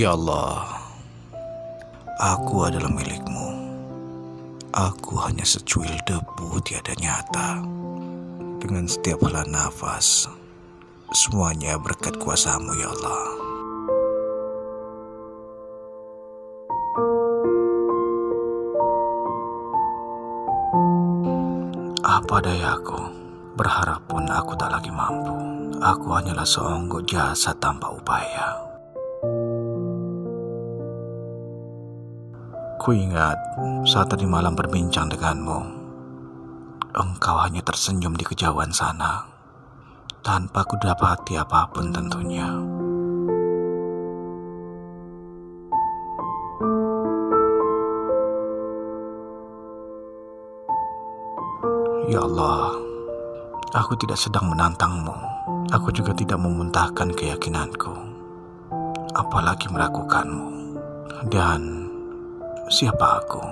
Ya Allah, aku adalah milikmu. Aku hanya secuil debu tiada nyata. Dengan setiap helah nafas, semuanya berkat kuasamu ya Allah. Apa dayaku, berharap pun aku tak lagi mampu. Aku hanyalah seonggok jasa tanpa upaya. Ku ingat saat tadi malam berbincang denganmu, engkau hanya tersenyum di kejauhan sana, tanpa ku dapati apa pun tentunya. Ya Allah, aku tidak sedang menantangmu. Aku juga tidak memuntahkan keyakinanku, apalagi meragukanmu. Dan siapa aku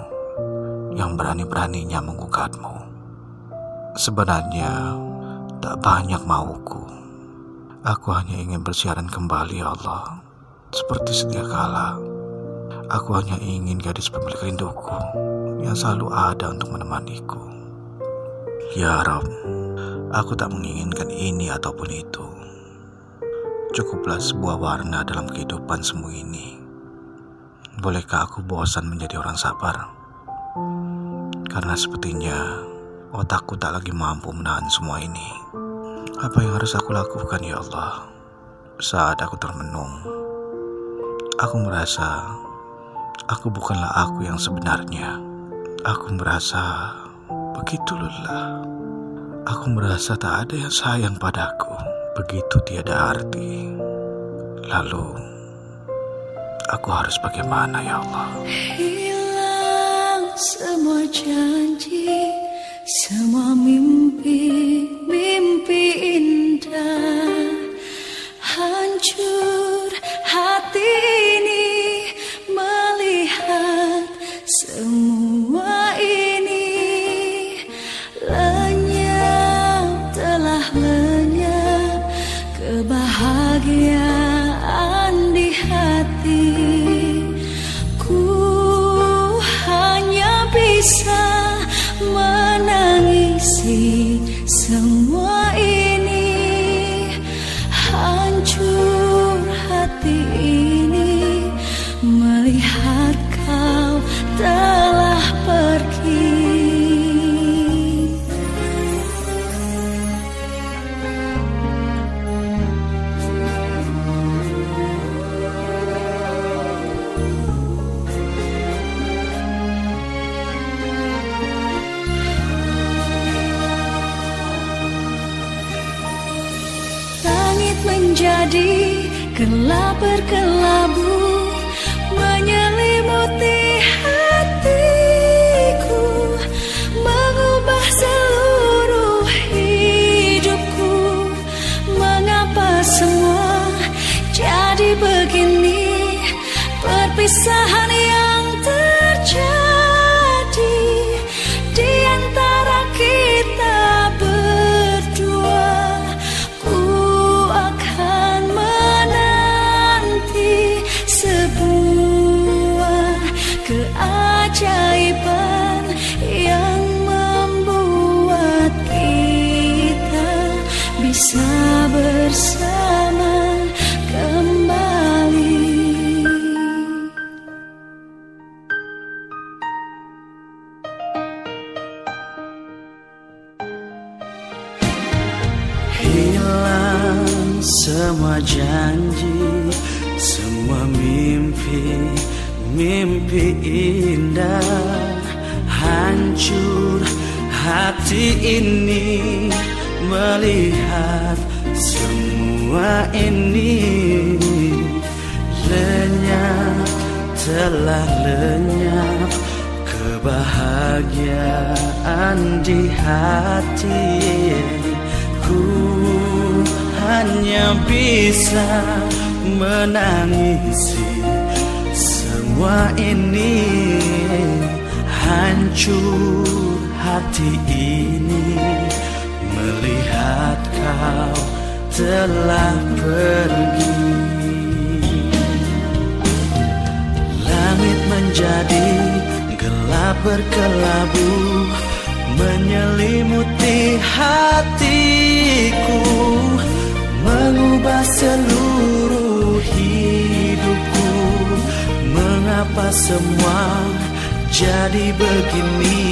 yang berani-beraninya menggugatmu? Sebenarnya tak banyak mauku. Aku hanya ingin bersiaran kembali ya Allah. Seperti sedia kala. Aku hanya ingin gadis pemilik rinduku yang selalu ada untuk menemaniku. Ya Rob, aku tak menginginkan ini ataupun itu. Cukuplah sebuah warna dalam kehidupan semu ini. Bolehkah aku bosan menjadi orang sabar? Karena sepertinya otakku tak lagi mampu menahan semua ini. Apa yang harus aku lakukan ya Allah? Saat aku termenung, aku merasa aku bukanlah aku yang sebenarnya. Aku merasa begitu lelah. Aku merasa tak ada yang sayang padaku, begitu tiada arti. Lalu, aku harus bagaimana ya Allah? Hilang semua janji, semua mimpi, mimpi indah. Menjadi gelap berkelabu Menyelimuti hatiku Mengubah seluruh hidupku. Mengapa semua jadi begini? Perpisahan semua janji, semua mimpi, mimpi indah. Hancur hati ini melihat semua ini. Lenyap telah lenyap kebahagiaan di hati. Ku hanya bisa menangisi semua ini hancur hati ini melihat kau telah pergi. Langit menjadi gelap berkelabu menyelimuti hatiku mengubah seluruh hidupku. Mengapa semua jadi begini?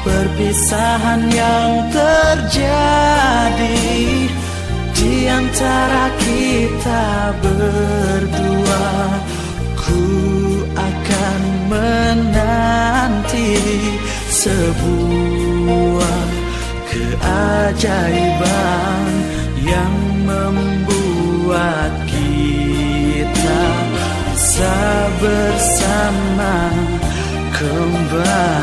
Perpisahan yang terjadi di antara kita berdua. Ku akan menanti sebuah keajaiban yang membuat kita bisa bersama kembali.